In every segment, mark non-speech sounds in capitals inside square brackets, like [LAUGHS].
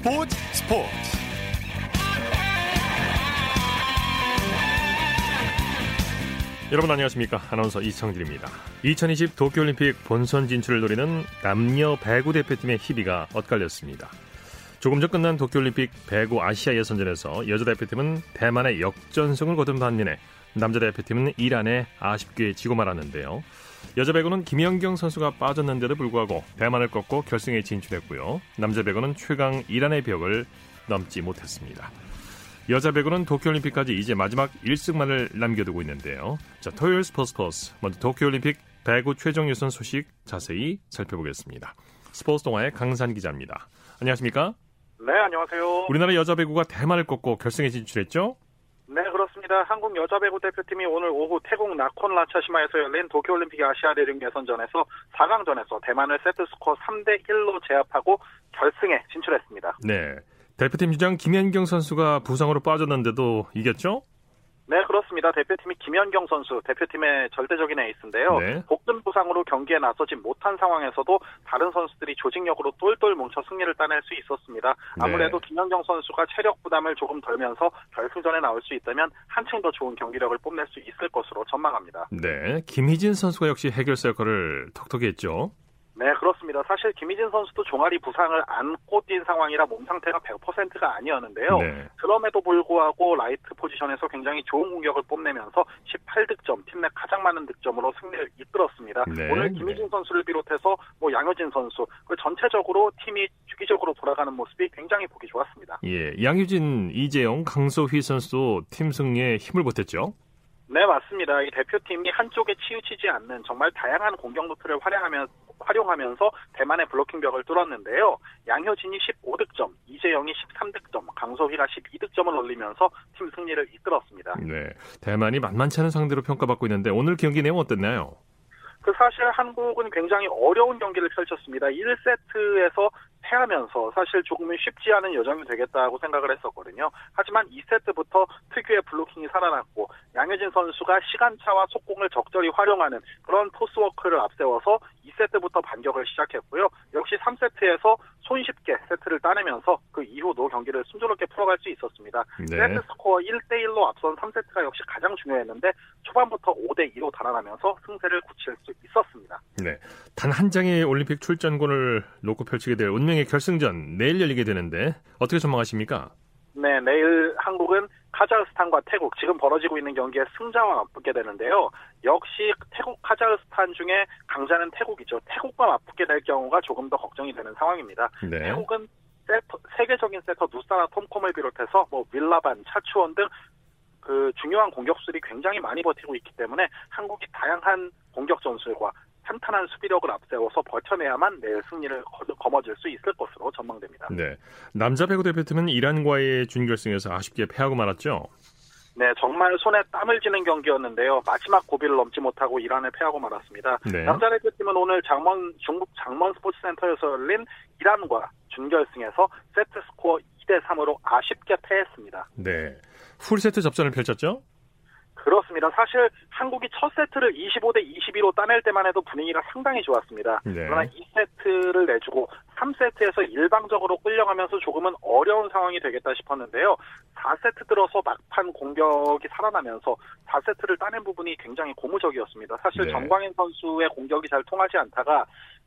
스포츠 스포츠. 여러분 안녕하십니까? 아나운서 이청진입니다. 2020 도쿄올림픽 본선 진출을 노리는 남녀 배구 대표팀의 희비가 엇갈렸습니다. 조금 전 끝난 도쿄올림픽 배구 아시아 예선전에서 여자 대표팀은 대만의 역전승을 거둔 반면에 남자 대표팀은 이란에 아쉽게 지고 말았는데요. 여자 배구는 김연경 선수가 빠졌는데도 불구하고 대만을 꺾고 결승에 진출했고요. 남자 배구는 최강 이란의 벽을 넘지 못했습니다. 여자 배구는 도쿄올림픽까지 이제 마지막 1승만을 남겨두고 있는데요. 자, 토요일 스포츠 스포츠 먼저 도쿄올림픽 배구 최종 예선 소식 자세히 살펴보겠습니다. 스포츠 동아의 강산 기자입니다. 안녕하십니까? 네, 안녕하세요. 우리나라 여자 배구가 대만을 꺾고 결승에 진출했죠? 네, 그렇습니다. 한국 여자 배구 대표팀이 오늘 오후 태국 나콘 라차시마에서 열린 도쿄올림픽 아시아 대륙 예선전에서 4강전에서 대만을 세트스코어 3대 1로 제압하고 결승에 진출했습니다. 네. 대표팀 주장 김연경 선수가 부상으로 빠졌는데도 이겼죠? 네, 그렇습니다. 대표팀이 김연경 선수, 대표팀의 절대적인 에이스인데요. 네. 복근 부상으로 경기에 나서지 못한 상황에서도 다른 선수들이 조직력으로 똘똘 뭉쳐 승리를 따낼 수 있었습니다. 네. 아무래도 네. 김연경 선수가 체력 부담을 조금 덜면서 결승전에 나올 수 있다면 한층 더 좋은 경기력을 뽐낼 수 있을 것으로 전망합니다. 네, 김희진 선수가 역시 해결사 역할을 톡톡히 했죠. 네, 그렇습니다. 사실 김희진 선수도 종아리 부상을 안고 뛴 상황이라 몸 상태가 100%가 아니었는데요. 네. 그럼에도 불구하고 라이트 포지션에서 굉장히 좋은 공격을 뽐내면서 18득점, 팀 내 가장 많은 득점으로 승리를 이끌었습니다. 네. 오늘 김희진 선수를 비롯해서 뭐 양효진 선수, 그 전체적으로 팀이 유기적으로 돌아가는 모습이 굉장히 보기 좋았습니다. 예, 양효진, 이재영, 강소휘 선수도 팀 승리에 힘을 보탰죠. 네, 맞습니다. 이 대표팀이 한쪽에 치우치지 않는 정말 다양한 공격 루트를 활용하며, 활용하면서 대만의 블로킹 벽을 뚫었는데요. 양효진이 15득점, 이재영이 13득점, 강소희가 12득점을 올리면서 팀 승리를 이끌었습니다. 네, 대만이 만만치 않은 상대로 평가받고 있는데 오늘 경기 내용 어땠나요? 그 사실 한국은 굉장히 어려운 경기를 펼쳤습니다. 1세트에서 패하면서 사실 조금은 쉽지 않은 여정이 되겠다고 생각을 했었거든요. 하지만 2세트부터 특유의 블로킹이 살아났고 양효진 선수가 시간차와 속공을 적절히 활용하는 그런 토스워크를 앞세워서 2세트부터 반격을 시작했고요. 역시 3세트에서 손쉽게 세트를 따내면서 그 이후도 경기를 순조롭게 풀어갈 수 있었습니다. 네. 세트 스코어 1대1로 앞선 3세트가 역시 가장 중요했는데 초반부터 5대2로 달아나면서 승세를 굳힐 수 있었습니다. 네. 단 한 장의 올림픽 출전권을 놓고 펼치게 될 운명의 결승전 내일 열리게 되는데 어떻게 전망하십니까? 네, 내일 한국은 카자흐스탄과 태국 지금 벌어지고 있는 경기에 승자와 맞붙게 되는데요. 역시 태국 카자흐스탄 중에 강자는 태국이죠. 태국과 맞붙게 될 경우가 조금 더 걱정이 되는 상황입니다. 네. 태국은 세터, 세계적인 세터 누사나 톰콤을 비롯해서 뭐 밀라반, 차추원 등 그 중요한 공격수들이 굉장히 많이 버티고 있기 때문에 한국이 다양한 공격 전술과 탄탄한 수비력을 앞세워서 버텨내야만 내일 승리를 거머쥘 수 있을 것으로 전망됩니다. 네, 남자 배구 대표팀은 이란과의 준결승에서 아쉽게 패하고 말았죠. 네, 정말 손에 땀을 쥐는 경기였는데요. 마지막 고비를 넘지 못하고 이란에 패하고 말았습니다. 네. 남자 대표팀은 오늘 장원 중국 장원 스포츠센터에서 열린 이란과 준결승에서 세트 스코어 2대 3으로 아쉽게 패했습니다. 네, 풀세트 접전을 펼쳤죠? 그렇습니다. 사실 한국이 첫 세트를 25대 22로 따낼 때만 해도 분위기가 상당히 좋았습니다. 네. 그러나 2세트를 내주고 3세트에서 일방적으로 끌려가면서 조금은 어려운 상황이 되겠다 싶었는데요. 4세트 들어서 막판 공격이 살아나면서 4세트를 따낸 부분이 굉장히 고무적이었습니다. 사실 네. 전광인 선수의 공격이 잘 통하지 않다가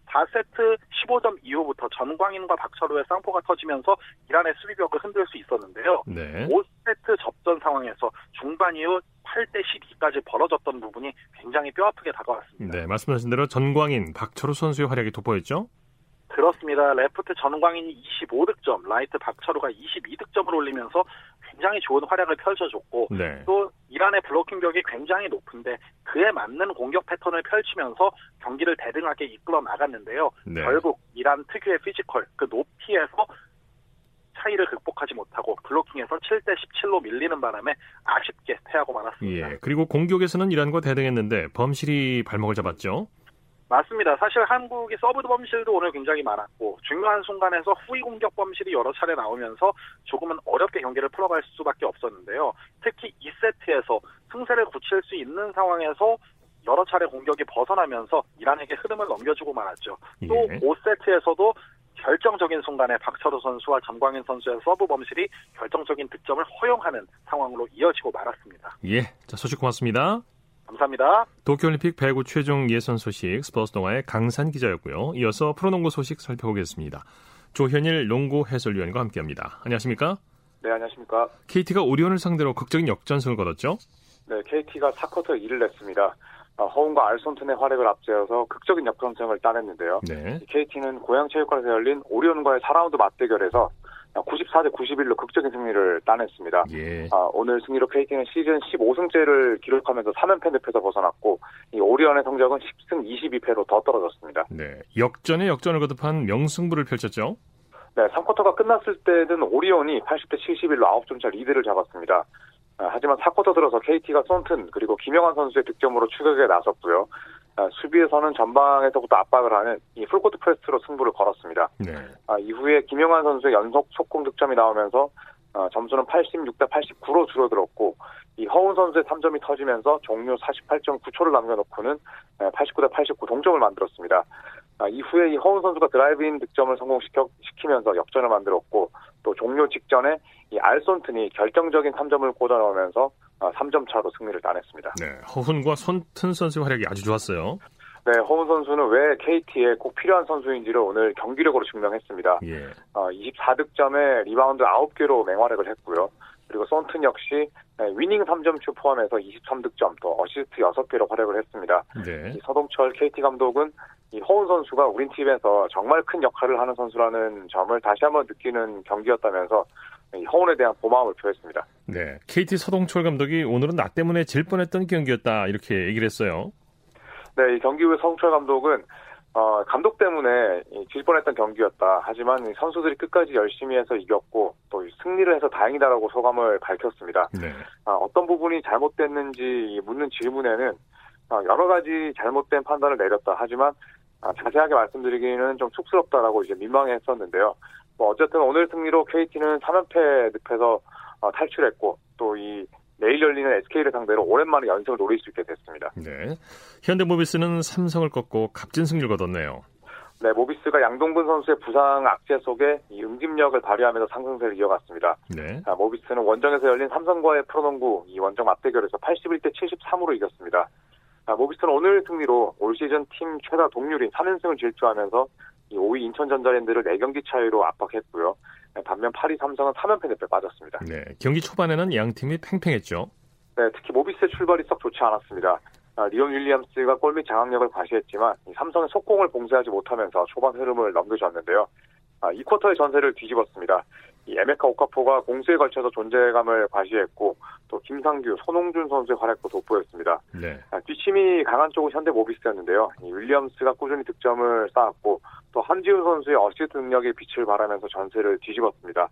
4세트 15점 이후부터 전광인과 박철우의 쌍포가 터지면서 이란의 수비벽을 흔들 수 있었는데요. 네. 5세트 접전 상황에서 중반 이후 8대 12까지 벌어졌던 부분이 굉장히 뼈아프게 다가왔습니다. 네, 말씀하신 대로 전광인, 박철우 선수의 활약이 돋보였죠? 그렇습니다. 레프트 전광인이 25득점, 라이트 박철우가 22득점을 올리면서 굉장히 좋은 활약을 펼쳐줬고 네. 또 이란의 블로킹 벽이 굉장히 높은데 그에 맞는 공격 패턴을 펼치면서 경기를 대등하게 이끌어 나갔는데요. 네. 결국 이란 특유의 피지컬 그 높이에서 차이를 극복하지 못하고 블로킹에서 7대 17로 밀리는 바람에 아쉽게 패하고 말았습니다. 예, 그리고 공격에서는 이란과 대등했는데 범실이 발목을 잡았죠. 맞습니다. 사실 한국이 서브 범실도 오늘 굉장히 많았고 중요한 순간에서 후위 공격 범실이 여러 차례 나오면서 조금은 어렵게 경기를 풀어갈 수밖에 없었는데요. 특히 2세트에서 승세를 굳힐 수 있는 상황에서 여러 차례 공격이 벗어나면서 이란에게 흐름을 넘겨주고 말았죠. 또 예. 5세트에서도 결정적인 순간에 박철우 선수와 전광인 선수의 서브 범실이 결정적인 득점을 허용하는 상황으로 이어지고 말았습니다. 예, 자 소식 고맙습니다. 감사합니다. 도쿄올림픽 배구 최종 예선 소식 스포츠 동아의 강산 기자였고요. 이어서 프로농구 소식 살펴보겠습니다. 조현일 농구 해설위원과 함께합니다. 안녕하십니까? 네, 안녕하십니까? KT가 오리온을 상대로 극적인 역전승을 거뒀죠? 네, KT가 4쿼터 2를 냈습니다. 어, 허운과 알손튼의 활약을 앞세워서 극적인 역전승을 따냈는데요. 네. KT는 고양체육관에서 열린 오리온과의 4라운드 맞대결에서 94대 91로 극적인 승리를 따냈습니다. 예. 아, 오늘 승리로 KT는 시즌 15승째를 기록하면서 3연패 늪에서 벗어났고 이 오리온의 성적은 10승 22패로 더 떨어졌습니다. 네, 역전에 역전을 거듭한 명승부를 펼쳤죠. 네, 3쿼터가 끝났을 때는 오리온이 80대 71로 9점 차 리드를 잡았습니다. 아, 하지만 4쿼터 들어서 KT가 손튼 그리고 김영환 선수의 득점으로 추격에 나섰고요. 아, 수비에서는 전방에서부터 압박을 하는 이 풀코트 프레스로 승부를 걸었습니다. 네. 아, 이후에 김영환 선수의 연속 속공 득점이 나오면서 어, 점수는 86 대 89로 줄어들었고 이 허훈 선수의 3점이 터지면서 종료 48.9초를 남겨놓고는 89 대 89 동점을 만들었습니다. 아, 이후에 이 허훈 선수가 드라이브인 득점을 성공시키면서 역전을 만들었고 또 종료 직전에 이 알 손튼이 결정적인 3점을 꽂아 넣으면서 3점 아, 차로 승리를 따냈습니다. 네, 허훈과 손튼 선수의 활약이 아주 좋았어요. 네, 허훈 선수는 왜 KT에 꼭 필요한 선수인지를 오늘 경기력으로 증명했습니다. 예. 어, 24득점에 리바운드 9개로 맹활약을 했고요. 그리고 손튼 역시 위닝 3점슛 포함해서 23득점 또 어시스트 6개로 활약을 했습니다. 네. 서동철 KT 감독은 이 허훈 선수가 우리 팀에서 정말 큰 역할을 하는 선수라는 점을 다시 한번 느끼는 경기였다면서 허훈에 대한 고마움을 표했습니다. 네, KT 서동철 감독이 오늘은 나 때문에 질 뻔했던 경기였다 이렇게 얘기를 했어요. 네, 이 경기 후에 서동철 감독은 어, 감독 때문에 질 뻔했던 경기였다. 하지만 선수들이 끝까지 열심히 해서 이겼고 또 승리를 해서 다행이다라고 소감을 밝혔습니다. 네. 아, 어떤 부분이 잘못됐는지 묻는 질문에는 어, 여러 가지 잘못된 판단을 내렸다. 하지만 아, 자세하게 말씀드리기는 좀 쑥스럽다라고 이제 민망했었는데요. 뭐 어쨌든 오늘 승리로 KT는 3연패 늪에서 어, 탈출했고 또 이 내일 열리는 SK를 상대로 오랜만에 연승을 노릴 수 있게 됐습니다. 네. 현대모비스는 삼성을 꺾고 값진 승리를 거뒀네요. 네, 모비스가 양동근 선수의 부상 악재 속에 이 응집력을 발휘하면서 상승세를 이어갔습니다. 네. 아, 모비스는 원정에서 열린 삼성과의 프로농구 이 원정 맞대결에서 81대 73으로 이겼습니다. 아, 모비스는 오늘 승리로 올 시즌 팀 최다 동률인 3연승을 질주하면서 이 5위 인천전자랜드를 4경기 차이로 압박했고요. 네, 반면 8위 삼성은 3연패 늪에 빠졌습니다. 네, 경기 초반에는 양 팀이 팽팽했죠. 네, 특히 모비스의 출발이 썩 좋지 않았습니다. 아, 리온 윌리엄스가 골밑 장악력을 과시했지만 삼성의 속공을 봉쇄하지 못하면서 초반 흐름을 넘겨줬는데요. 아, 이 쿼터의 전세를 뒤집었습니다. 이 에메카 오카포가 공수에 걸쳐서 존재감을 과시했고 또 김상규, 손홍준 선수의 활약도 돋보였습니다. 네. 아, 뒷심이 강한 쪽은 현대 모비스였는데요. 이 윌리엄스가 꾸준히 득점을 쌓았고 또 한지훈 선수의 어시스트 능력이 빛을 발하면서 전세를 뒤집었습니다.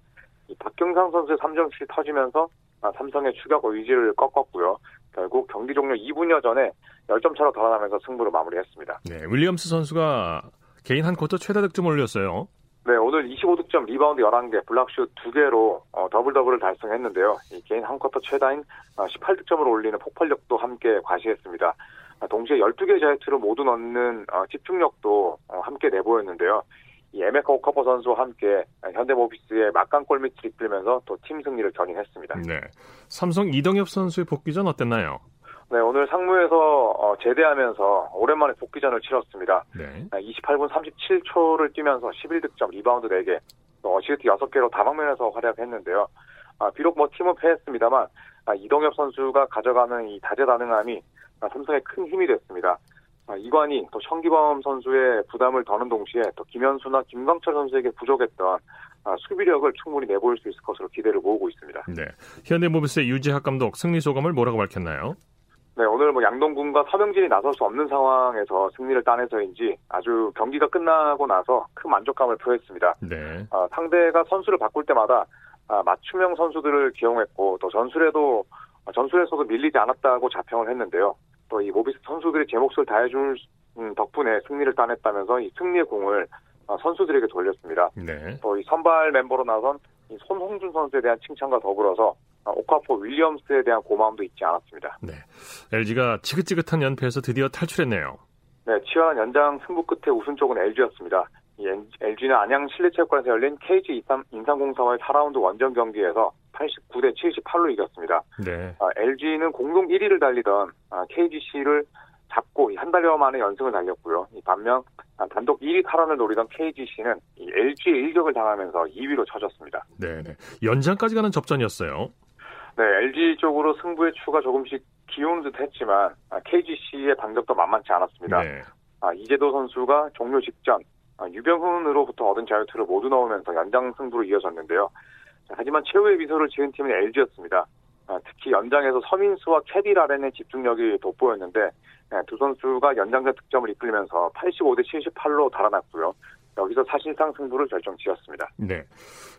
이 박경상 선수의 3점슛이 터지면서 아, 삼성의 추격 의지를 꺾었고요. 결국 경기 종료 2분여 전에 10점 차로 달아나면서 승부를 마무리했습니다. 네, 윌리엄스 선수가 개인 한 쿼터 최다 득점을 올렸어요. 네, 오늘 25득점, 리바운드 11개, 블락슛 2개로 어, 더블 더블을 달성했는데요. 이 개인 한 쿼터 최다인 어, 18득점을 올리는 폭발력도 함께 과시했습니다. 아, 동시에 12개 자유투를 모두 넣는 어, 집중력도 어, 함께 내보였는데요. 이 에메카 오카퍼 선수와 함께 현대모비스의 막강 골 밑을 이끌면서 또 팀 승리를 견인했습니다. 네, 삼성 이동엽 선수의 복귀전 어땠나요? 네, 오늘 상무에서 어, 제대하면서 오랜만에 복귀전을 치렀습니다. 네. 28분 37초를 뛰면서 11득점, 리바운드 4개, 또 어시스트 6개로 다방면에서 활약했는데요. 아, 비록 뭐 팀은 패했습니다만 아, 이동엽 선수가 가져가는 이 다재다능함이 아, 삼성에 큰 힘이 됐습니다. 아, 이관이 또 청기범 선수의 부담을 더는 동시에 또 김현수나 김광철 선수에게 부족했던 아, 수비력을 충분히 내보일 수 있을 것으로 기대를 모으고 있습니다. 네, 현대모비스의 유지학 감독 승리 소감을 뭐라고 밝혔나요? 네, 오늘 뭐 양동군과 서명진이 나설 수 없는 상황에서 승리를 따내서인지 아주 경기가 끝나고 나서 큰 만족감을 표했습니다. 네. 어, 상대가 선수를 바꿀 때마다 아, 맞춤형 선수들을 기용했고 또 전술에도 전술에서도 밀리지 않았다고 자평을 했는데요. 또 이 모비스 선수들이 제 몫을 다해줄 음, 덕분에 승리를 따냈다면서 이 승리의 공을 어, 선수들에게 돌렸습니다. 네. 또이 선발 멤버로 나선 이 손홍준 선수에 대한 칭찬과 더불어서 어, 오카포 윌리엄스에 대한 고마움도 잊지 않았습니다. 네. LG가 지긋지긋한 연패에서 드디어 탈출했네요. 네, 치열한 연장 승부 끝에 우승 쪽은 LG였습니다. LG는 안양 실내체육관에서 열린 KG 인삼, 인삼공사와의 4라운드 원정 경기에서 89대 78로 이겼습니다. 네. 아, LG는 공동 1위를 달리던 아, KGC를 잡고 한 달여 만에 연승을 달렸고요. 반면 단독 1위 탈환을 노리던 KGC는 LG의 일격을 당하면서 2위로 쳐졌습니다. 네, 네. 연장까지 가는 접전이었어요. 네, LG 쪽으로 승부의 추가 조금씩 기우는 듯 했지만 KGC의 방벽도 만만치 않았습니다. 네. 아, 이재도 선수가 종료 직전 아, 유병훈으로부터 얻은 자유투를 모두 넣으면서 연장 승부로 이어졌는데요. 하지만 최후의 미소를 지은 팀은 LG였습니다. 아, 특히 연장에서 서민수와 캐디 라렌의 집중력이 돋보였는데 네, 두 선수가 연장전 득점을 이끌면서 85대 78로 달아났고요. 여기서 사실상 승부를 결정지었습니다. 네.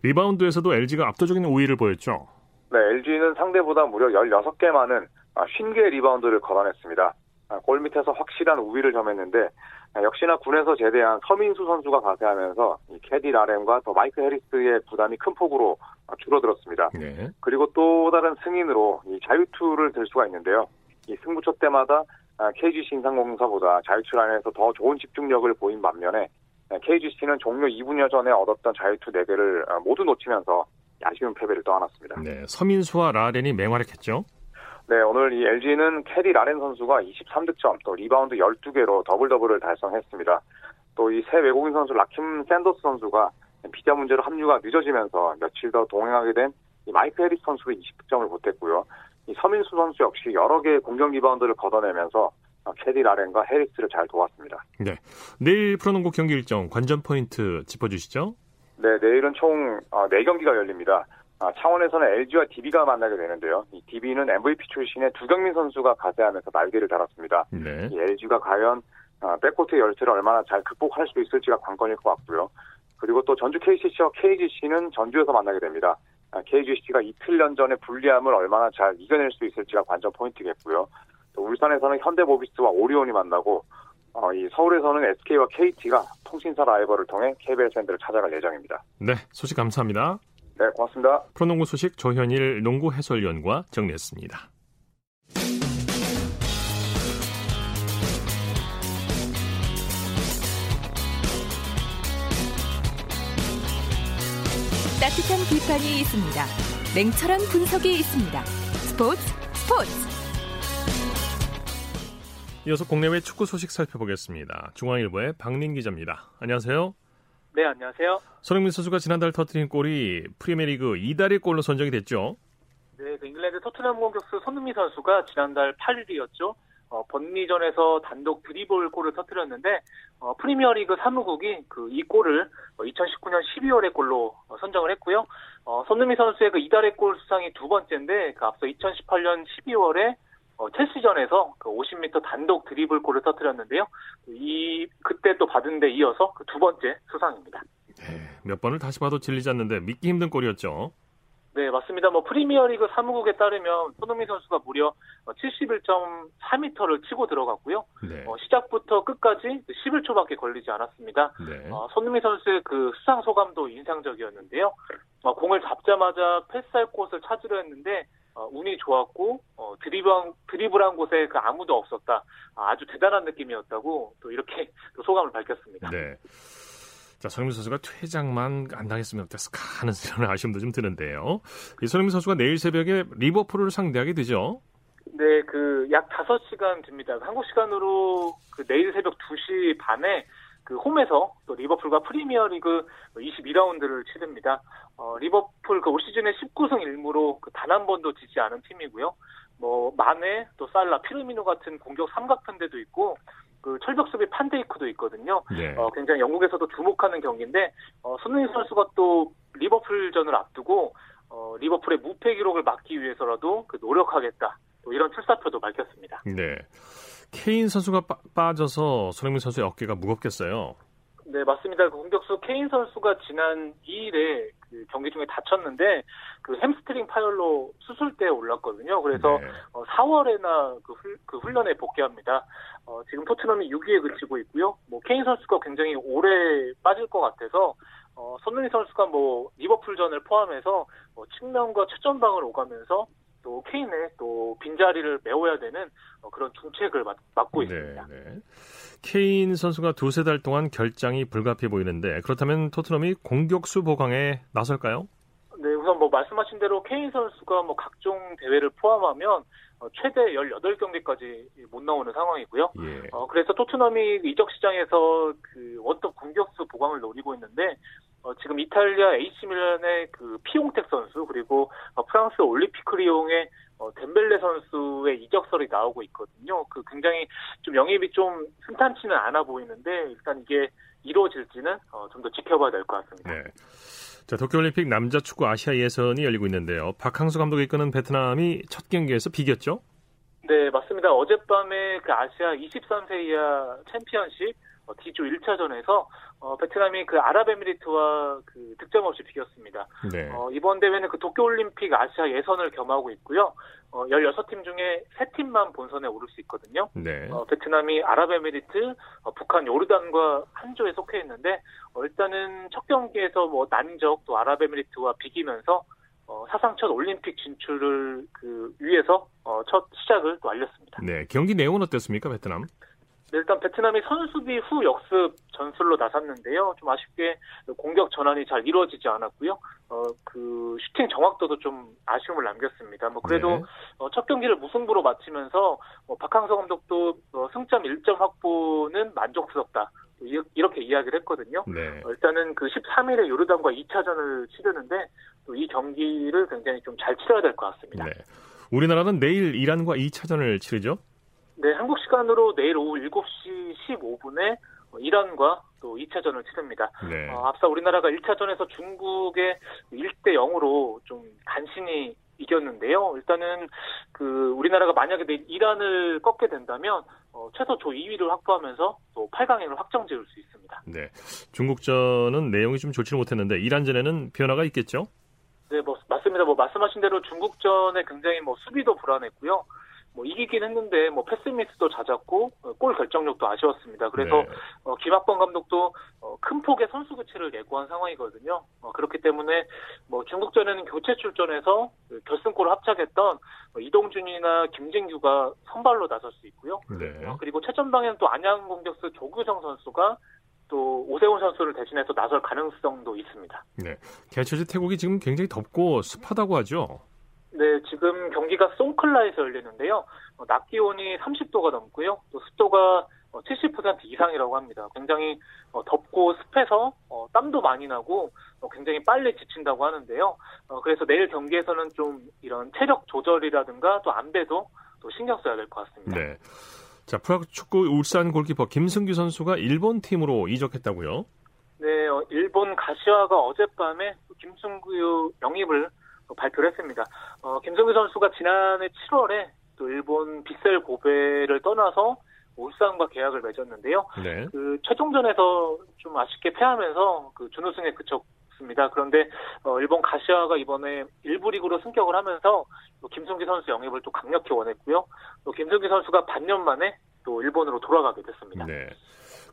리바운드에서도 LG가 압도적인 우위를 보였죠. 네, LG는 상대보다 무려 16개 많은 50개의 리바운드를 걷어냈습니다. 골 밑에서 확실한 우위를 점했는데 역시나 군에서 제대한 서민수 선수가 가세하면서 캐디 라렌과 더 마이크 해리스의 부담이 큰 폭으로 줄어들었습니다. 네. 그리고 또 다른 승인으로 이 자유투를 들 수가 있는데요. 이 승부처 때마다 KGC 인삼공사보다 자유투 라인에서 더 좋은 집중력을 보인 반면에 KGC는 종료 2분여 전에 얻었던 자유투 4개를 모두 놓치면서 아쉬운 패배를 떠안았습니다. 네, 서민수와 라렌이 맹활약했죠. 네, 오늘 이 LG는 캐디 라렌 선수가 23득점, 또 리바운드 12개로 더블 더블을 달성했습니다. 또 이 새 외국인 선수 라킴 샌더스 선수가 비자 문제로 합류가 늦어지면서 며칠 더 동행하게 된 마이크 해리스 선수가 20득점을 보탰고요. 이 서민수 선수 역시 여러 개의 공격 리바운드를 걷어내면서 캐디 라렌과 해리스를 잘 도왔습니다. 네, 내일 프로농구 경기 일정 관전 포인트 짚어주시죠. 네, 내일은 총 4경기가 열립니다. 아, 창원에서는 LG와 DB가 만나게 되는데요. 이 DB는 MVP 출신의 두경민 선수가 가세하면서 날개를 달았습니다. 네. 이 LG가 과연 아, 백코트의 열쇠를 얼마나 잘 극복할 수 있을지가 관건일 것 같고요. 그리고 또 전주 KCC와 KGC는 전주에서 만나게 됩니다. KGC가 아, 이틀 연전의 불리함을 얼마나 잘 이겨낼 수 있을지가 관전 포인트겠고요. 또 울산에서는 현대모비스와 오리온이 만나고 어, 이 서울에서는 SK와 KT가 통신사 라이벌을 통해 KBL 샌드를 찾아갈 예정입니다. 네, 소식 감사합니다. 네, 고맙습니다. 프로농구 소식 조현일 농구 해설위원과 정리했습니다. 따뜻한 비판이 있습니다. 냉철한 분석이 있습니다. 스포츠 스포츠. 이어서 국내외 축구 소식 살펴보겠습니다. 중앙일보의 박민 기자입니다. 안녕하세요. 네, 안녕하세요. 손흥민 선수가 지난달 터트린 골이 프리미어리그 이달의 골로 선정이 됐죠. 네, 그 잉글랜드 토트넘 공격수 손흥민 선수가 지난달 8일이었죠. 어, 번리전에서 단독 드리블 골을 터뜨렸는데 어, 프리미어리그 사무국이 그 이 골을 2019년 어, 12월의 골로 어, 선정을 했고요. 어, 손흥민 선수의 그 이달의 골 수상이 두 번째인데 그 앞서 2018년 12월에 어, 첼시전에서 그 50m 단독 드리블 골을 터뜨렸는데요. 이 그때 또 받은 데 이어서 그 두 번째 수상입니다. 네, 몇 번을 다시 봐도 질리지 않는데 믿기 힘든 골이었죠. 네, 맞습니다. 뭐 프리미어리그 사무국에 따르면 손흥민 선수가 무려 71.4m를 치고 들어갔고요. 네. 어, 시작부터 끝까지 11초밖에 걸리지 않았습니다. 네. 어, 손흥민 선수의 그 수상 소감도 인상적이었는데요. 어, 공을 잡자마자 패스할 곳을 찾으려 했는데 어, 운이 좋았고 어, 드리블 드리블한 곳에 그 아무도 없었다. 아 주 대단한 느낌이었다고 또 이렇게 또 소감을 밝혔습니다. 네. 자, 손흥민 선수가 퇴장만 안 당했으면 어땠을까 하는 그런 아쉬움도 좀 드는데요. 이 손흥민 선수가 내일 새벽에 리버풀을 상대하게 되죠. 네, 그 약 5시간 됩니다. 한국 시간으로 그 내일 새벽 2시 반에 그 홈에서 또 리버풀과 프리미어리그 22라운드를 치릅니다. 어, 리버풀 그 올 시즌에 19승 1무로 그 단 한 번도 지지 않은 팀이고요. 뭐 마네, 또 살라, 피르미노 같은 공격 삼각편대도 있고 그 철벽 수비 판데이크도 있거든요. 네. 어, 굉장히 영국에서도 주목하는 경기인데 어, 손흥민 선수가 또 리버풀전을 앞두고 어, 리버풀의 무패 기록을 막기 위해서라도 그 노력하겠다. 또 이런 출사표도 밝혔습니다. 네. 케인 선수가 빠, 져서 손흥민 선수의 어깨가 무겁겠어요. 네, 맞습니다. 그 공격수 케인 선수가 지난 2일에 그 경기 중에 다쳤는데 그 햄스트링 파열로 수술대에 올랐거든요. 그래서 네. 어, 4월에나 그, 훌, 그 훈련에 복귀합니다. 어, 지금 토트넘이 6위에 그치고 있고요. 뭐 케인 선수가 굉장히 오래 빠질 것 같아서 어, 손흥민 선수가 뭐 리버풀전을 포함해서 뭐 측면과 최전방을 오가면서 또 케인의 또 빈자리를 메워야 되는 어, 그런 중책을 맡, 고 있습니다. 네, 네. 케인 선수가 두세 달 동안 결장이 불가피해 보이는데 그렇다면 토트넘이 공격수 보강에 나설까요? 네, 우선 뭐 말씀하신 대로 케인 선수가 뭐 각종 대회를 포함하면 어, 최대 18경기까지 못 나오는 상황이고요. 예. 어, 그래서 토트넘이 이적 시장에서 그 원톱 공격수 보강을 노리고 있는데 어, 지금 이탈리아 AC 밀란의 그 피용텍 선수 그리고 어, 프랑스 올리피크 리옹의 어, 덴벨레 선수의 이적설이 나오고 있거든요. 그 굉장히 좀 영입이 좀 순탄치는 않아 보이는데 일단 이게 이루어질지는 어, 좀 더 지켜봐야 될 것 같습니다. 네. 자, 도쿄올림픽 남자 축구 아시아 예선이 열리고 있는데요. 박항수 감독이 이끄는 베트남이 첫 경기에서 비겼죠? 네, 맞습니다. 어젯밤에 그 아시아 23세 이하 챔피언십 어, D조 1차전에서 어, 베트남이 그 아랍에미리트와 그 득점 없이 비겼습니다. 네. 어, 이번 대회는 그 도쿄올림픽 아시아 예선을 겸하고 있고요. 어, 16팀 중에 3팀만 본선에 오를 수 있거든요. 네. 어, 베트남이 아랍에미리트, 어, 북한, 요르단과 한 조에 속해 있는데 어, 일단은 첫 경기에서 뭐 난적 또 아랍에미리트와 비기면서 어, 사상 첫 올림픽 진출을 그 위해서 어, 첫 시작을 또 알렸습니다. 네, 경기 내용은 어땠습니까, 베트남? 네, 일단 베트남이 선수비 후 역습 전술로 나섰는데요. 좀 아쉽게 공격 전환이 잘 이루어지지 않았고요. 어, 그 슈팅 정확도도 좀 아쉬움을 남겼습니다. 뭐 그래도 네. 어, 첫 경기를 무승부로 마치면서 어, 박항서 감독도 어, 승점 1점 확보는 만족스럽다. 이렇게 이야기를 했거든요. 네. 어, 일단은 그 13일에 요르단과 2차전을 치르는데 또 이 경기를 굉장히 좀 잘 치러야 될 것 같습니다. 네. 우리나라는 내일 이란과 2차전을 치르죠? 네, 한국 시간으로 내일 오후 7시 15분에 이란과 또 2차전을 치릅니다. 네. 어, 앞서 우리나라가 1차전에서 중국의 1대 0으로 좀 간신히 이겼는데요. 일단은 그 우리나라가 만약에 이란을 꺾게 된다면 어, 최소 조 2위를 확보하면서 또 8강행을 확정 지을 수 있습니다. 네. 중국전은 내용이 좀 좋지 못했는데 이란전에는 변화가 있겠죠? 네, 뭐 맞습니다. 뭐 말씀하신 대로 중국전에 굉장히 뭐 수비도 불안했고요. 뭐 이기긴 했는데 뭐 패스 미스도 잦았고 어, 골 결정력도 아쉬웠습니다. 그래서 네. 어, 김학범 감독도 어, 큰 폭의 선수 교체를 예고한 상황이거든요. 어, 그렇기 때문에 뭐 중국전에는 교체 출전해서 그 결승골을 합작했던 뭐 이동준이나 김진규가 선발로 나설 수 있고요. 네. 어, 그리고 최전방에는 또 안양 공격수 조규성 선수가 또 오세훈 선수를 대신해서 나설 가능성도 있습니다. 네. 개최지 태국이 지금 굉장히 덥고 습하다고 하죠. 네, 지금 경기가 송클라에서 열리는데요. 어, 낮 기온이 30도가 넘고요. 또 습도가 70% 어, 이상이라고 합니다. 굉장히 어, 덥고 습해서 땀도 많이 나고 굉장히 빨리 지친다고 하는데요. 그래서 내일 경기에서는 좀 이런 체력 조절이라든가 또 안배도 또 신경 써야 될 것 같습니다. 네. 자, 프로축구 울산 골키퍼 김승규 선수가 일본 팀으로 이적했다고요? 네, 일본 가시화가 어젯밤에 김승규 영입을 발표를 했습니다. 어, 김성규 선수가 지난해 7월에 또 일본 빗셀 고베를 떠나서 울산과 계약을 맺었는데요. 네. 그 최종전에서 좀 아쉽게 패하면서 그 준우승에 그쳤습니다. 그런데 어, 일본 가시아가 이번에 일부 리그로 승격을 하면서 또 김승기 선수 영입을 또 강력히 원했고요. 또 김승기 선수가 반년 만에 또 일본으로 돌아가게 됐습니다. 네.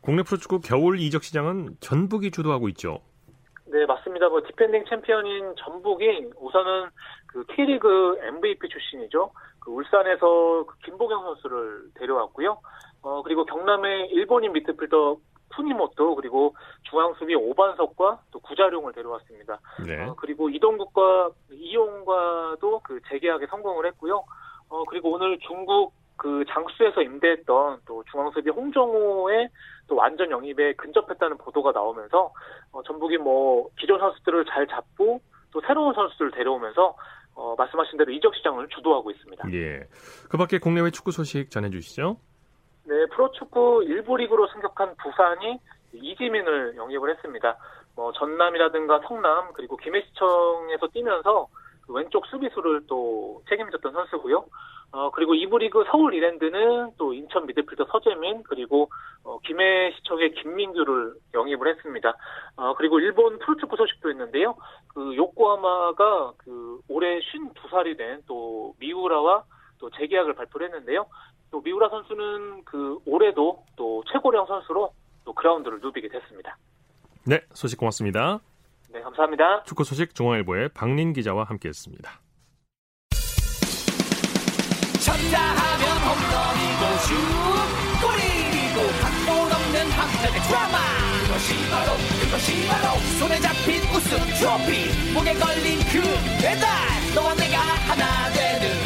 국내 프로축구 겨울 이적 시장은 전북이 주도하고 있죠. 네, 맞습니다. 뭐 디펜딩 챔피언인 전북이 우선은 그 K리그 MVP 출신이죠. 그 울산에서 그 김보경 선수를 데려왔고요. 어 그리고 경남의 일본인 미드필더 쿠니모토 그리고 중앙 수비 오반석과 또 구자룡을 데려왔습니다. 네. 어, 그리고 이동국과 이용과도 그 재계약에 성공을 했고요. 어 그리고 오늘 중국 그 장수에서 임대했던 또 중앙수비 홍정호의 또 완전 영입에 근접했다는 보도가 나오면서 어, 전북이 뭐 기존 선수들을 잘 잡고 또 새로운 선수들을 데려오면서 어, 말씀하신 대로 이적 시장을 주도하고 있습니다. 예. 그밖에 국내외 축구 소식 전해주시죠. 네, 프로축구 일부 리그로 승격한 부산이 이지민을 영입을 했습니다. 뭐 전남이라든가 성남 그리고 김해시청에서 뛰면서 그 왼쪽 수비수를 또 책임졌던 선수고요. 어, 그리고 이부 리그 서울 이랜드는 또 인천 미드필더 서재민, 그리고, 어, 김해시청의 김민규를 영입을 했습니다. 어, 그리고 일본 프로축구 소식도 있는데요. 그, 요코하마가 그, 올해 52살이 된 또 미우라와 또 재계약을 발표를 했는데요. 또 미우라 선수는 그, 올해도 또 최고령 선수로 또 그라운드를 누비게 됐습니다. 네, 소식 고맙습니다. 네, 감사합니다. 축구 소식 중앙일보의 박린 기자와 함께했습니다. 쳤다 하면 홈런이고 슛 골이고 각본 없는 한편의 드라마 그것이 바로 그것이 바로 손에 잡힌 우승 트로피 목에 걸린 그 배달 너와 내가 하나 되는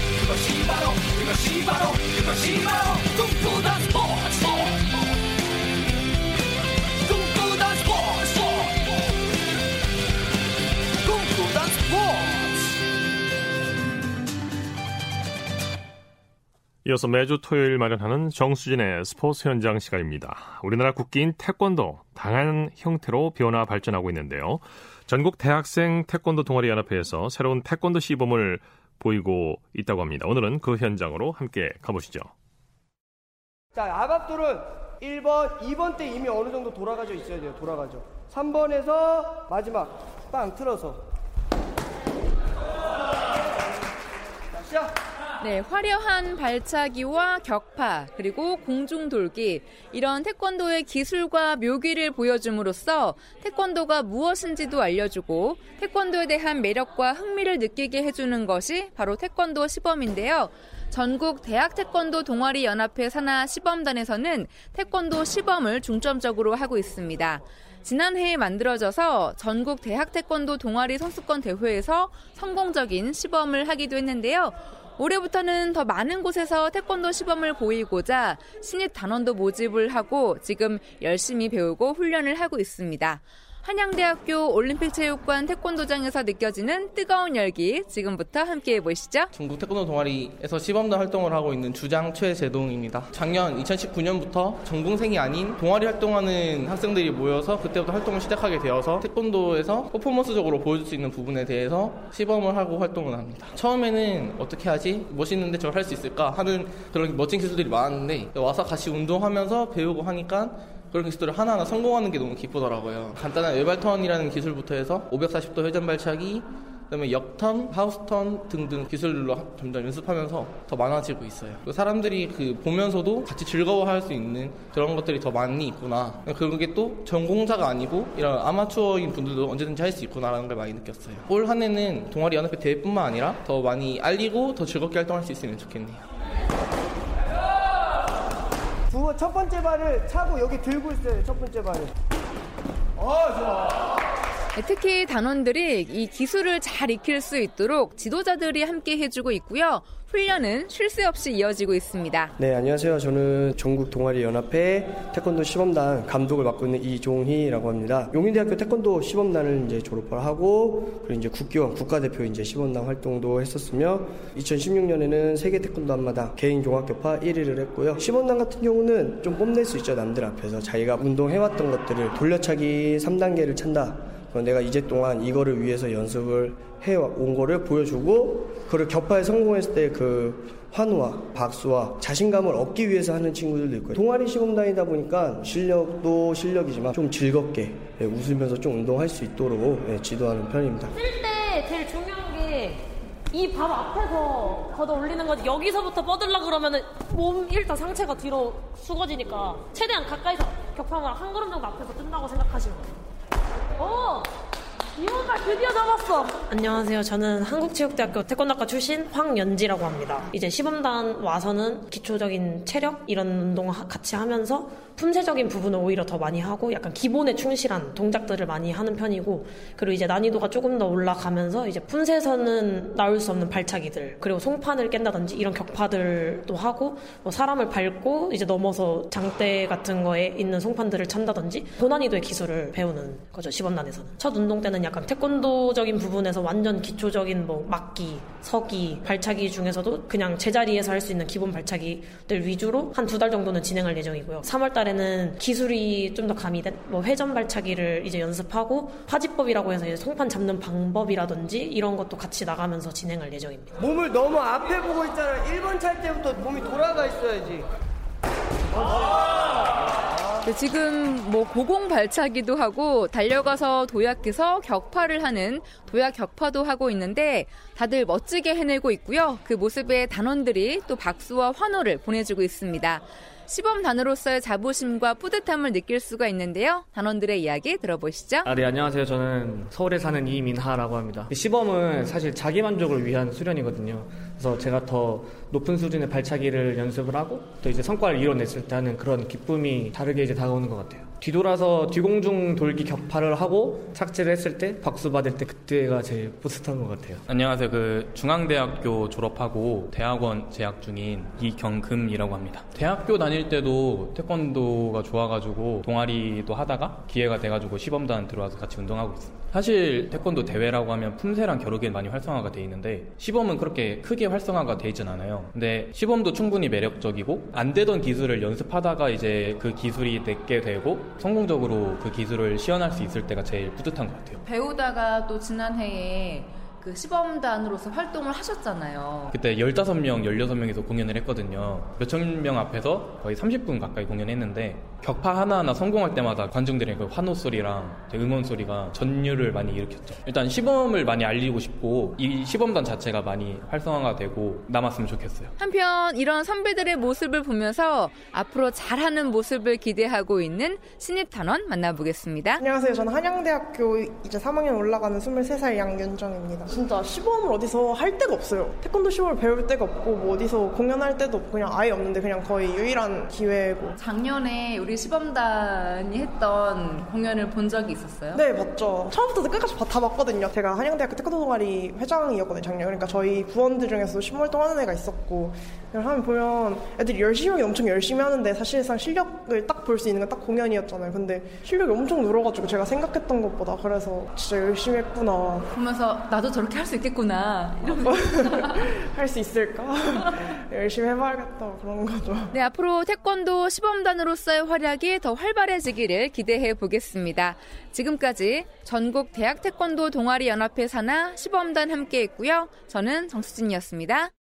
이어서 매주 토요일 마련하는 정수진의 스포츠 현장 시간입니다. 우리나라 국기인 태권도 다양한 형태로 변화 발전하고 있는데요. 전국 대학생 태권도 동아리 연합회에서 새로운 태권도 시범을 보이고 있다고 합니다. 오늘은 그 현장으로 함께 가보시죠. 자, 아밥돌은 1번, 2번 때 이미 어느 정도 돌아가져 있어야 돼요. 돌아가죠. 3번에서 마지막 빵 틀어서. 자, 시작. 네, 화려한 발차기와 격파, 그리고 공중 돌기, 이런 태권도의 기술과 묘기를 보여줌으로써 태권도가 무엇인지도 알려주고 태권도에 대한 매력과 흥미를 느끼게 해주는 것이 바로 태권도 시범인데요. 전국 대학 태권도 동아리 연합회 산하 시범단에서는 태권도 시범을 중점적으로 하고 있습니다. 지난해에 만들어져서 전국 대학 태권도 동아리 선수권 대회에서 성공적인 시범을 하기도 했는데요. 올해부터는 더 많은 곳에서 태권도 시범을 보이고자 신입 단원도 모집을 하고 지금 열심히 배우고 훈련을 하고 있습니다. 한양대학교 올림픽체육관 태권도장에서 느껴지는 뜨거운 열기 지금부터 함께 해 보시죠. 중국 태권도 동아리에서 시범단 활동을 하고 있는 주장 최재동입니다. 작년 2019년부터 전공생이 아닌 동아리 활동하는 학생들이 모여서 그때부터 활동을 시작하게 되어서 태권도에서 퍼포먼스적으로 보여줄 수 있는 부분에 대해서 시범을 하고 활동을 합니다. 처음에는 어떻게 하지? 멋있는데 저걸 할 수 있을까? 하는 그런 멋진 기술들이 많았는데 와서 같이 운동하면서 배우고 하니까 그런 기술들을 하나하나 성공하는 게 너무 기쁘더라고요. 간단한 외발턴이라는 기술부터 해서 540도 회전 발차기, 그다음에 역턴, 하우스턴 등등 기술로 점점 연습하면서 더 많아지고 있어요. 사람들이 그 보면서도 같이 즐거워할 수 있는 그런 것들이 더 많이 있구나. 그게 또 전공자가 아니고 이런 아마추어인 분들도 언제든지 할 수 있구나라는 걸 많이 느꼈어요. 올 한 해는 동아리 연합회 대회뿐만 아니라 더 많이 알리고 더 즐겁게 활동할 수 있으면 좋겠네요. 두, 첫 번째 발을 차고 여기 들고 있어요. 첫 번째 발을. 어, 좋아. 네, 특히 단원들이 이 기술을 잘 익힐 수 있도록 지도자들이 함께 해주고 있고요. 훈련은 쉴 새 없이 이어지고 있습니다. 네, 안녕하세요. 저는 전국 동아리 연합회 태권도 시범단 감독을 맡고 있는 이종희라고 합니다. 용인대학교 태권도 시범단을 이제 졸업을 하고 그리고 이제 국기원 국가대표 이제 시범단 활동도 했었으며 2016년에는 세계 태권도 한마당 개인 종합격파 1위를 했고요. 시범단 같은 경우는 좀 뽐낼 수 있죠. 남들 앞에서 자기가 운동해왔던 것들을 돌려차기 3단계를 찬다. 내가 이제 동안 이거를 위해서 연습을 해온 거를 보여주고 그걸 격파에 성공했을 때 그 환호와 박수와 자신감을 얻기 위해서 하는 친구들도 있고요. 동아리 시범단이다 보니까 실력도 실력이지만 좀 즐겁게 예, 웃으면서 좀 운동할 수 있도록 예, 지도하는 편입니다. 쓸때 제일 중요한 게 이 바로 앞에서 걷어 올리는 거지 여기서부터 뻗으려 그러면은 몸 일단 상체가 뒤로 숙어지니까 최대한 가까이서 격파만 한 걸음 정도 앞에서 뜬다고 생각하시면 돼요. 오! 이호가 드디어 잡았어. 안녕하세요. 저는 한국체육대학교 태권도과 출신 황연지라고 합니다. 이제 시범단 와서는 기초적인 체력 이런 운동 같이 하면서 품새적인 부분을 오히려 더 많이 하고 약간 기본에 충실한 동작들을 많이 하는 편이고 그리고 이제 난이도가 조금 더 올라가면서 이제 품새에서는 나올 수 없는 발차기들 그리고 송판을 깬다든지 이런 격파들도 하고 뭐 사람을 밟고 이제 넘어서 장대 같은 거에 있는 송판들을 찬다든지 고난이도의 기술을 배우는 거죠 시범단에서는 첫 운동 때는 약간 태권도적인 부분에서 완전 기초적인 뭐 막기, 서기, 발차기 중에서도 그냥 제자리에서 할 수 있는 기본 발차기들 위주로 한 두 달 정도는 진행할 예정이고요. 3월 달에는 기술이 좀 더 가미된 뭐 회전 발차기를 이제 연습하고 파지법이라고 해서 이제 송판 잡는 방법이라든지 이런 것도 같이 나가면서 진행할 예정입니다. 몸을 너무 앞에 보고 있잖아. 1번 찰 때부터 몸이 돌아가 있어야지. 네, 지금 뭐 고공 발차기도 하고 달려가서 도약해서 격파를 하는 도약 격파도 하고 있는데 다들 멋지게 해내고 있고요. 그 모습에 단원들이 또 박수와 환호를 보내주고 있습니다. 시범단으로서의 자부심과 뿌듯함을 느낄 수가 있는데요. 단원들의 이야기 들어보시죠. 아, 네, 안녕하세요. 저는 서울에 사는 이민하라고 합니다. 시범은 사실 자기 만족을 위한 수련이거든요. 그래서 제가 더 높은 수준의 발차기를 연습을 하고 또 이제 성과를 이뤄냈을 때 하는 그런 기쁨이 다르게 이제 다가오는 것 같아요. 뒤돌아서 뒤공중 돌기 격파를 하고 착지를 했을 때 박수 받을 때 그때가 제일 뿌듯한 것 같아요. 안녕하세요. 그 중앙대학교 졸업하고 대학원 재학 중인 이경금이라고 합니다. 대학교 다닐 때도 태권도가 좋아가지고 동아리도 하다가 기회가 돼가지고 시범단 들어와서 같이 운동하고 있습니다. 사실 태권도 대회라고 하면 품새랑 겨루기에 많이 활성화가 돼 있는데 시범은 그렇게 크게 활성화가 돼 있진 않아요. 근데 시범도 충분히 매력적이고 안 되던 기술을 연습하다가 이제 그 기술이 내게 되고 성공적으로 그 기술을 시연할 수 있을 때가 제일 뿌듯한 것 같아요. 배우다가 또 지난해에 그 시범단으로서 활동을 하셨잖아요. 그때 15명, 16명에서 공연을 했거든요. 몇천 명 앞에서 거의 30분 가까이 공연했는데 격파 하나하나 성공할 때마다 관중들의 그 환호 소리랑 응원 소리가 전율을 많이 일으켰죠. 일단 시범을 많이 알리고 싶고 이 시범단 자체가 많이 활성화가 되고 남았으면 좋겠어요. 한편 이런 선배들의 모습을 보면서 앞으로 잘하는 모습을 기대하고 있는 신입 단원 만나보겠습니다. 안녕하세요. 저는 한양대학교 이제 3학년 올라가는 23살 양윤정입니다. 진짜 시범을 어디서 할 데가 없어요. 태권도 시범을 배울 데가 없고 뭐 어디서 공연할 때도 그냥 아예 없는데 그냥 거의 유일한 기회고. 작년에 우리 시범단이 했던 공연을 본 적이 있었어요? 네, 맞죠. 처음부터 끝까지 다 봤거든요. 제가 한양대학교 태권도 동아리 회장이었거든요, 작년. 그러니까 저희 부원들 중에서 신월동 하는 애가 있었고, 하면 보면 애들이 열심히 엄청 열심히 하는데 사실상 실력을 딱 볼 수 있는 건 딱 공연이었잖아요. 근데 실력이 엄청 늘어가지고 제가 생각했던 것보다 그래서 진짜 열심히 했구나. 보면서 나도 저렇게 할 수 있겠구나. [LAUGHS] 할 수 있을까? [LAUGHS] 열심히 해봐야겠다. 그런 거죠. 네, 앞으로 태권도 시범단으로서의 활약이 더 활발해지기를 기대해 보겠습니다. 지금까지 전국 대학 태권도 동아리 연합회 산하 시범단 함께 했고요. 저는 정수진이었습니다.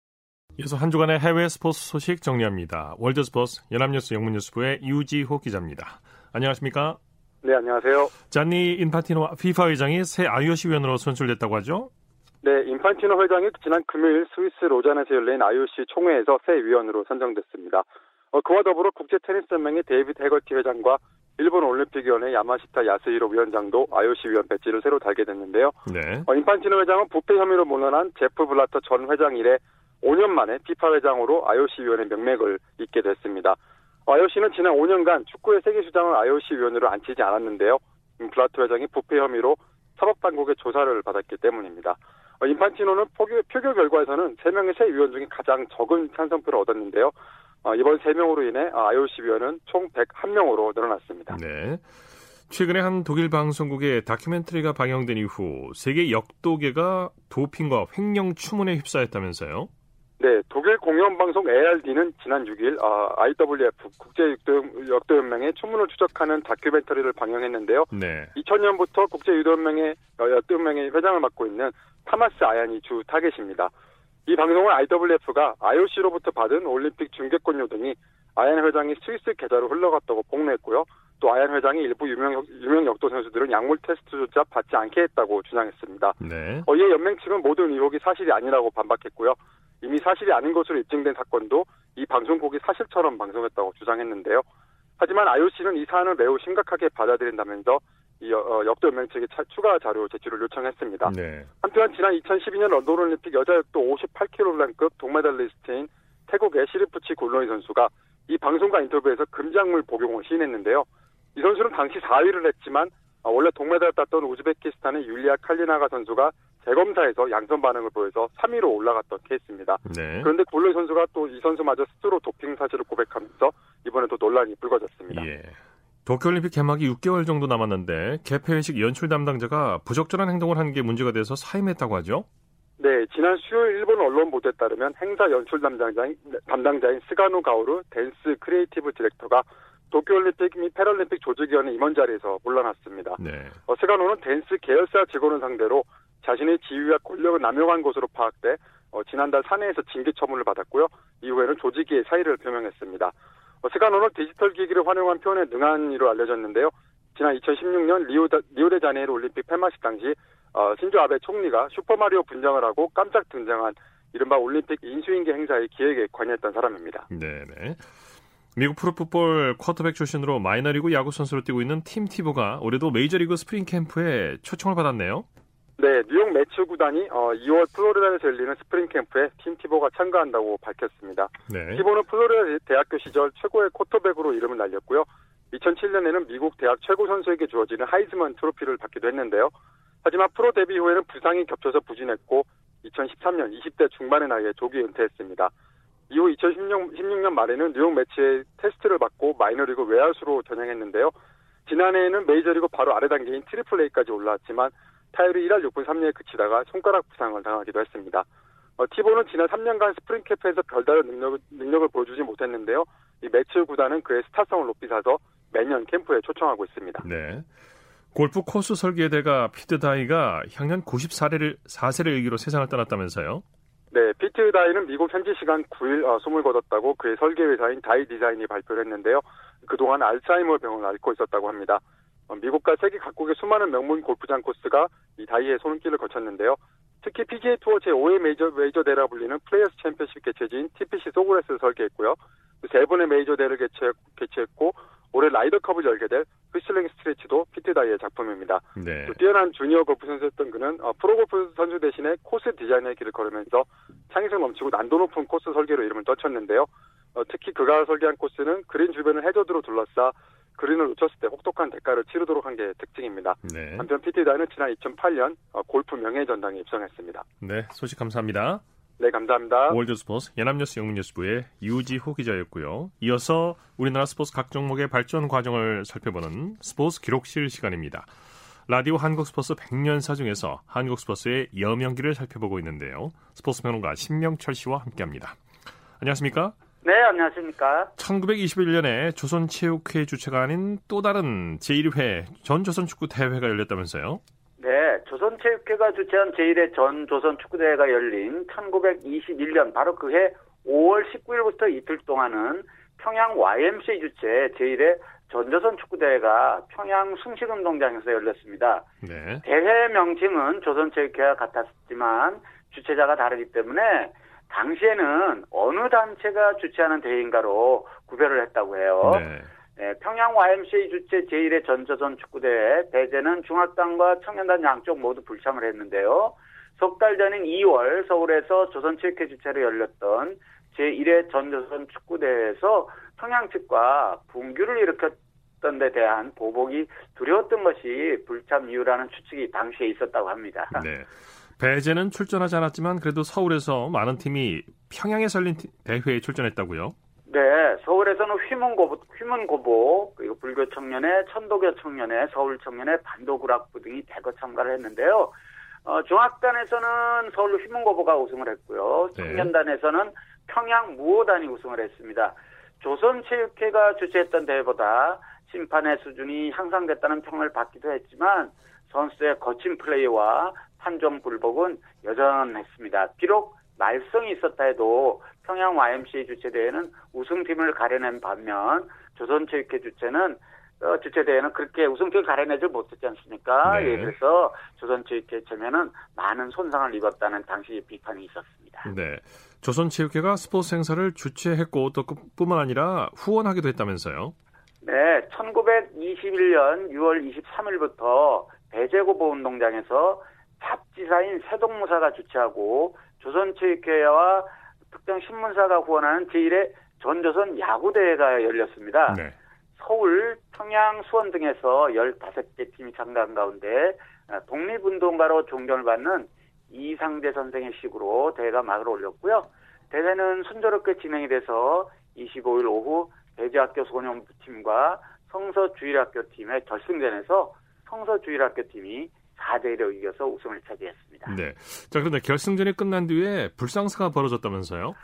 이어서 한 주간의 해외 스포츠 소식 정리합니다. 월드스포츠 연합뉴스 영문뉴스부의 유지호 기자입니다. 안녕하십니까? 네, 안녕하세요. 잔니 인판티노 피파 회장이 새 IOC 위원으로 선출됐다고 하죠? 네, 인판티노 회장이 지난 금요일 스위스 로잔에서 열린 IOC 총회에서 새 위원으로 선정됐습니다. 어, 그와 더불어 국제 테니스 연맹의 데이비드 해거티 회장과 일본 올림픽위원회 야마시타 야스히로 위원장도 IOC 위원 배지를 새로 달게 됐는데요. 네. 어, 인판티노 회장은 부패 혐의로 물러난 제프 블라터 전 회장 이래 5년 만에 피파 회장으로 IOC 위원회 명맥을 잇게 됐습니다. IOC는 지난 5년간 축구의 세계 수장을 IOC 위원으로 앉히지 않았는데요. 블라터 회장이 부패 혐의로 사법당국의 조사를 받았기 때문입니다. 인판티노는 표결, 표결 결과에서는 3명의 새 위원 중에 가장 적은 찬성표를 얻었는데요. 이번 3명으로 인해 IOC 위원은 총 101명으로 늘어났습니다. 네. 최근에 한 독일 방송국의 다큐멘터리가 방영된 이후 세계 역도계가 도핑과 횡령 추문에 휩싸였다면서요? 네, 독일 공영방송 ARD는 지난 6일 아, IWF 국제역도연맹의 추문을 추적하는 다큐멘터리를 방영했는데요. 네. 2000년부터 국제유도연맹의 역도연맹의 회장을 맡고 있는 타마스 아얀이 주 타겟입니다. 이 방송은 IWF가 IOC로부터 받은 올림픽 중계권료 등이 아얀 회장이 스위스 계좌로 흘러갔다고 폭로했고요. 또 아얀 회장이 일부 유명, 유명 역도 선수들은 약물 테스트조차 받지 않게 했다고 주장했습니다. 네. 어, 이에 연맹 측은 모든 의혹이 사실이 아니라고 반박했고요. 이미 사실이 아닌 것으로 입증된 사건도 이 방송국이 사실처럼 방송했다고 주장했는데요. 하지만 IOC는 이 사안을 매우 심각하게 받아들인다면서 이 어, 역도연맹 측에 차, 추가 자료 제출을 요청했습니다. 네. 한편 지난 2012년 런던 올림픽 여자 역도 58kg급 동메달리스트인 태국의 시리프치 골로이 선수가 이 방송과 인터뷰에서 금작물 복용을 시인했는데요. 이 선수는 당시 4위를 했지만 원래 동메달을 땄던 우즈베키스탄의 율리아 칼리나가 선수가 재검사에서 양성 반응을 보여서 3위로 올라갔던 케이스입니다. 네. 그런데 골로이 선수가 또 이 선수마저 스스로 도핑 사실을 고백하면서 이번에 또 논란이 불거졌습니다. 예. 도쿄올림픽 개막이 6개월 정도 남았는데 개폐회식 연출 담당자가 부적절한 행동을 한 게 문제가 돼서 사임했다고 하죠? 네, 지난 수요일 일본 언론 보도에 따르면 행사 연출 담당자인, 담당자인 스가노 가오루 덴쓰 크리에이티브 디렉터가 도쿄올림픽 및 패럴림픽 조직위원회 임원 자리에서 물러났습니다. 네. 어, 스가노는 덴쓰 계열사 직원을 상대로 자신의 지위와 권력을 남용한 것으로 파악돼 어, 지난달 사내에서 징계 처분을 받았고요. 이후에는 조직위의 사의를 표명했습니다. 어, 스가노는 디지털 기기를 활용한 표현에 능한 이로 알려졌는데요. 지난 2016년 리오, 리오데자네이루 올림픽 폐막식 당시 어, 신조 아베 총리가 슈퍼마리오 분장을 하고 깜짝 등장한 이른바 올림픽 인수인계 행사의 기획에 관여했던 사람입니다. 네네. 미국 프로풋볼 쿼터백 출신으로 마이너리그 야구 선수로 뛰고 있는 팀 티보가 올해도 메이저리그 스프링 캠프에 초청을 받았네요. 네, 뉴욕 메츠 구단이 어, 2월 플로리다에서 열리는 스프링 캠프에 팀 티보가 참가한다고 밝혔습니다. 네. 티보는 플로리다 대학교 시절 최고의 쿼터백으로 이름을 날렸고요. 2007년에는 미국 대학 최고 선수에게 주어지는 하이즈먼 트로피를 받기도 했는데요. 하지만 프로 데뷔 후에는 부상이 겹쳐서 부진했고 2013년 20대 중반의 나이에 조기 은퇴했습니다. 이후 2016년 16년 말에는 뉴욕 메츠의 테스트를 받고 마이너리그 외야수로 전향했는데요. 지난해에는 메이저리그 바로 아래 단계인 트리플 A까지 올라왔지만 타율이 1할 6분 3리에 그치다가 손가락 부상을 당하기도 했습니다. 어, 티보는 지난 3년간 스프링 캠프에서 별다른 능력, 능력을 보여주지 못했는데요. 이 메츠 구단은 그의 스타성을 높이 사서 매년 캠프에 초청하고 있습니다. 네. 골프 코스 설계의 대가 피트 다이가 향년 94세를 4세를 일기로 세상을 떠났다면서요? 네, 피트 다이는 미국 현지 시간 9일 어, 숨을 거뒀다고 그의 설계 회사인 다이 디자인이 발표를 했는데요. 그동안 알츠하이머 병을 앓고 있었다고 합니다. 어, 미국과 세계 각국의 수많은 명문 골프장 코스가 이 다이의 손길을 거쳤는데요. 특히 PGA 투어 제5회 메이저, 메이저 대회라 불리는 플레이어스 챔피언십 개최지인 TPC 소그레스를 설계했고요. 세 번의 메이저 대회를 개최, 개최했고 올해 라이더컵을 열게 될 휘슬링 스트레이츠도 피트 다이의 작품입니다. 네. 또 뛰어난 주니어 골프 선수였던 그는 어, 프로골프 선수 대신에 코스 디자인의 길을 걸으면서 창의성 넘치고 난도 높은 코스 설계로 이름을 떨쳤는데요. 어, 특히 그가 설계한 코스는 그린 주변을 해저드로 둘러싸 그린을 놓쳤을 때 혹독한 대가를 치르도록 한 게 특징입니다. 네. 한편 피트다이는 지난 2008년 어, 골프 명예전당에 입성했습니다. 네, 소식 감사합니다. 네, 감사합니다. 월드 스포츠 연합뉴스 영문뉴스부의 유지호 기자였고요. 이어서 우리나라 스포츠 각 종목의 발전 과정을 살펴보는 스포츠 기록실 시간입니다. 라디오 한국 스포츠 100년사 중에서 한국 스포츠의 여명기를 살펴보고 있는데요. 스포츠 평론가 신명철 씨와 함께합니다. 안녕하십니까? 네, 안녕하십니까? 1921년에 조선체육회 주최가 아닌 또 다른 제1회 전조선축구 대회가 열렸다면서요? 네, 조선체육회가 주최한 제1회 전 조선축구대회가 열린 1921년 바로 그 해 5월 19일부터 이틀 동안은 평양 YMCA 주최 제1회 전조선 축구대회가 평양 숭실운동장에서 열렸습니다. 네. 대회 명칭은 조선체육회와 같았지만 주최자가 다르기 때문에 당시에는 어느 단체가 주최하는 대회인가로 구별을 했다고 해요. 네. 네, 평양 YMCA 주최 제1회 전조선 축구대회 대제는 중학단과 청년단 양쪽 모두 불참을 했는데요. 석 달 전인 2월 서울에서 조선체육회 주최로 열렸던 제1회 전조선 축구대회에서 평양 측과 분규를 일으켰던 데 대한 보복이 두려웠던 것이 불참 이유라는 추측이 당시에 있었다고 합니다. 네. 배제는 출전하지 않았지만 그래도 서울에서 많은 팀이 평양에 설린 대회에 출전했다고요? 네, 서울에서는 휘문고보, 휘문고보 그리고 불교 청년회, 천도교 청년회, 서울 청년회, 반도구락부 등이 대거 참가를 했는데요. 어, 중학단에서는 서울 휘문고보가 우승을 했고요. 네. 청년단에서는 평양 무호단이 우승을 했습니다. 조선체육회가 주최했던 대회보다 심판의 수준이 향상됐다는 평을 받기도 했지만 선수의 거친 플레이와 판정 불복은 여전했습니다. 비록 말썽이 있었다 해도 평양 YMCA 주최대회는 우승팀을 가려낸 반면 조선체육회 주최는 어, 주최대회는 그렇게 우승팀을 가려내지 못했지 않습니까? 네. 예, 그래서 조선체육회 체면은 많은 손상을 입었다는 당시 비판이 있었습니다. 네. 조선체육회가 스포츠 행사를 주최했고 또 뿐만 아니라 후원하기도 했다면서요? 네. 1921년 6월 23일부터 대제고보 운동장에서 잡지사인 세동무사가 주최하고 조선체육회와 특정 신문사가 후원하는 제1회 전조선 야구대회가 열렸습니다. 네. 서울, 평양, 수원 등에서 15개 팀이 참가한 가운데 아, 독립운동가로 존경을 받는 이상재 선생의 식으로 대회가 막을 올렸고요. 대회는 순조롭게 진행이 돼서 25일 오후 대지학교 소년부팀과 성서주일학교 팀의 결승전에서 성서주일학교 팀이 4대 1로 이겨서 우승을 차지했습니다. 네. 자, 그런데 결승전이 끝난 뒤에 불상사가 벌어졌다면서요?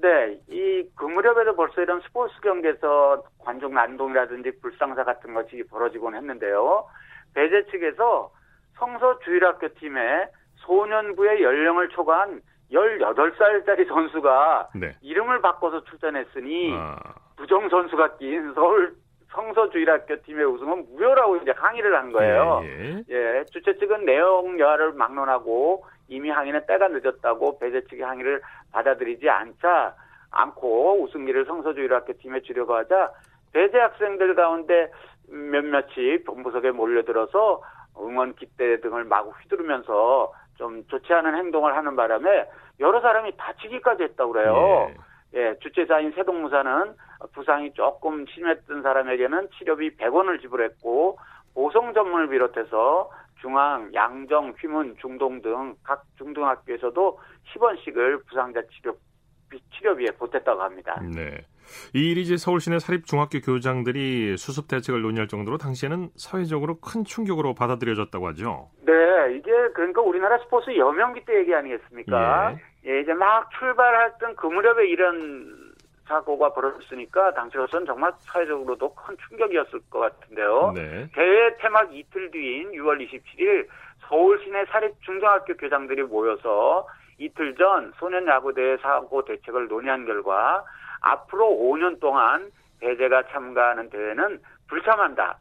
네. 이 그 무렵에도 벌써 이런 스포츠 경기에서 관중 난동이라든지 불상사 같은 것이 벌어지곤 했는데요. 배제 측에서 성서 주일학교 팀의 소년부의 연령을 초과한 18살짜리 선수가 네. 이름을 바꿔서 출전했으니 아... 부정 선수가 낀 서울 성서주일학교 팀의 우승은 무효라고 이제 항의를 한 거예요. 예, 예. 예, 주최 측은 내용 여하를 막론하고 이미 항의는 때가 늦었다고 배제 측의 항의를 받아들이지 않자 않고 우승기를 성서주일학교 팀에 주려고 하자 배제 학생들 가운데 몇몇이 본부석에 몰려들어서 응원 기대 등을 마구 휘두르면서 좀 좋지 않은 행동을 하는 바람에 여러 사람이 다치기까지 했다고 그래요. 예. 예, 주최자인 세동무사는 부상이 조금 심했던 사람에게는 치료비 100원을 지불했고 보성 전문을 비롯해서 중앙, 양정, 휘문, 중동 등 각 중등학교에서도 10원씩을 부상자 치료 치료비에 보탰다고 합니다. 네. 이 일이 이제 서울 시내 사립 중학교 교장들이 수습 대책을 논의할 정도로 당시에는 사회적으로 큰 충격으로 받아들여졌다고 하죠. 네, 이게 그러니까 우리나라 스포츠 여명기 때 얘기 아니겠습니까? 예, 예 이제 막 출발했던 그 무렵에 이런 사고가 벌어졌으니까 당시로서는 정말 사회적으로도 큰 충격이었을 것 같은데요. 네. 대회 퇴막 이틀 뒤인 6월 27일 서울 시내 사립 중등학교 교장들이 모여서 이틀 전 소년 야구대회 사고 대책을 논의한 결과 앞으로 5년 동안 배제가 참가하는 대회는 불참한다.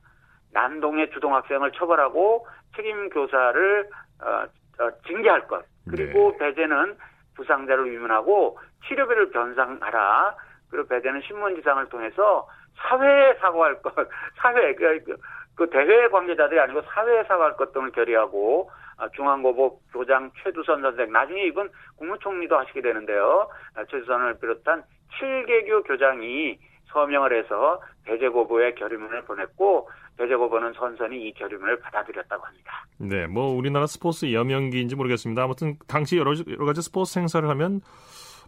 난동의 주동학생을 처벌하고 책임 교사를 어, 어, 징계할 것. 그리고 네. 배제는 부상자를 위문하고 치료비를 변상하라. 그리고 배제는 신문지상을 통해서 사회에 사과할 것, [LAUGHS] 사회, 그, 그, 그 대회 관계자들이 아니고 사회에 사과할 것 등을 결의하고 아, 중앙고법 교장 최두선 선생, 나중에 이건 국무총리도 하시게 되는데요. 아, 최두선을 비롯한 7개교 교장이 서명을 해서 배제고보에 결의문을 보냈고 배제고보는 선선히 이 결의문을 받아들였다고 합니다. 네, 뭐 우리나라 스포츠 여명기인지 모르겠습니다. 아무튼 당시 여러, 여러 가지 스포츠 행사를 하면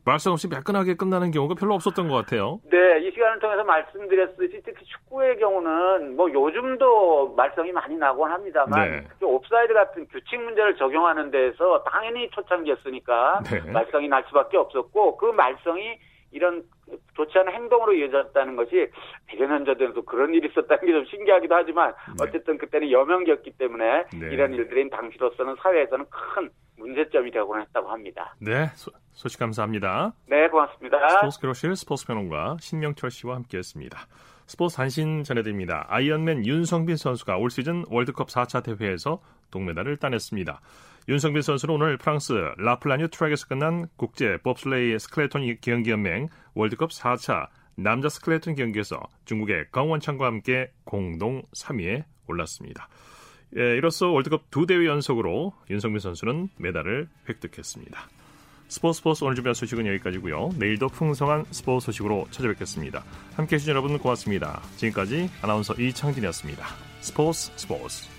말씀 없이 매끈하게 끝나는 경우가 별로 없었던 것 같아요. 네, 이 시간을 통해서 말씀드렸듯이 특히 축구의 경우는 뭐 요즘도 말썽이 많이 나곤 합니다만 네. 옵사이드 같은 규칙 문제를 적용하는 데에서 당연히 초창기였으니까 네. 말썽이 날 수밖에 없었고 그 말썽이 이런 좋지 않은 행동으로 이어졌다는 것이 100여 년 전에도 그런 일이 있었다는 게 좀 신기하기도 하지만 네. 어쨌든 그때는 여명기였기 때문에 네. 이런 일들이 당시로서는 사회에서는 큰 문제점이 되곤 했다고 합니다. 네, 소, 소식 감사합니다. 네, 고맙습니다. 스포츠 교실 스포츠 평론가 신명철 씨와 함께했습니다. 스포츠 단신 전해드립니다. 아이언맨 윤성빈 선수가 올 시즌 월드컵 4차 대회에서 동메달을 따냈습니다. 윤성빈 선수는 오늘 프랑스 라플라뉴 트랙에서 끝난 국제 봅슬레이 스켈레톤 경기연맹 월드컵 4차 남자 스클레톤 경기에서 중국의 강원창과 함께 공동 3위에 올랐습니다. 예, 이로써 월드컵 두 대회 연속으로 윤성민 선수는 메달을 획득했습니다. 스포츠 스포츠 오늘 준비한 소식은 여기까지고요. 내일도 풍성한 스포츠 소식으로 찾아뵙겠습니다. 함께해 주신 여러분 고맙습니다. 지금까지 아나운서 이창진이었습니다. 스포츠 스포츠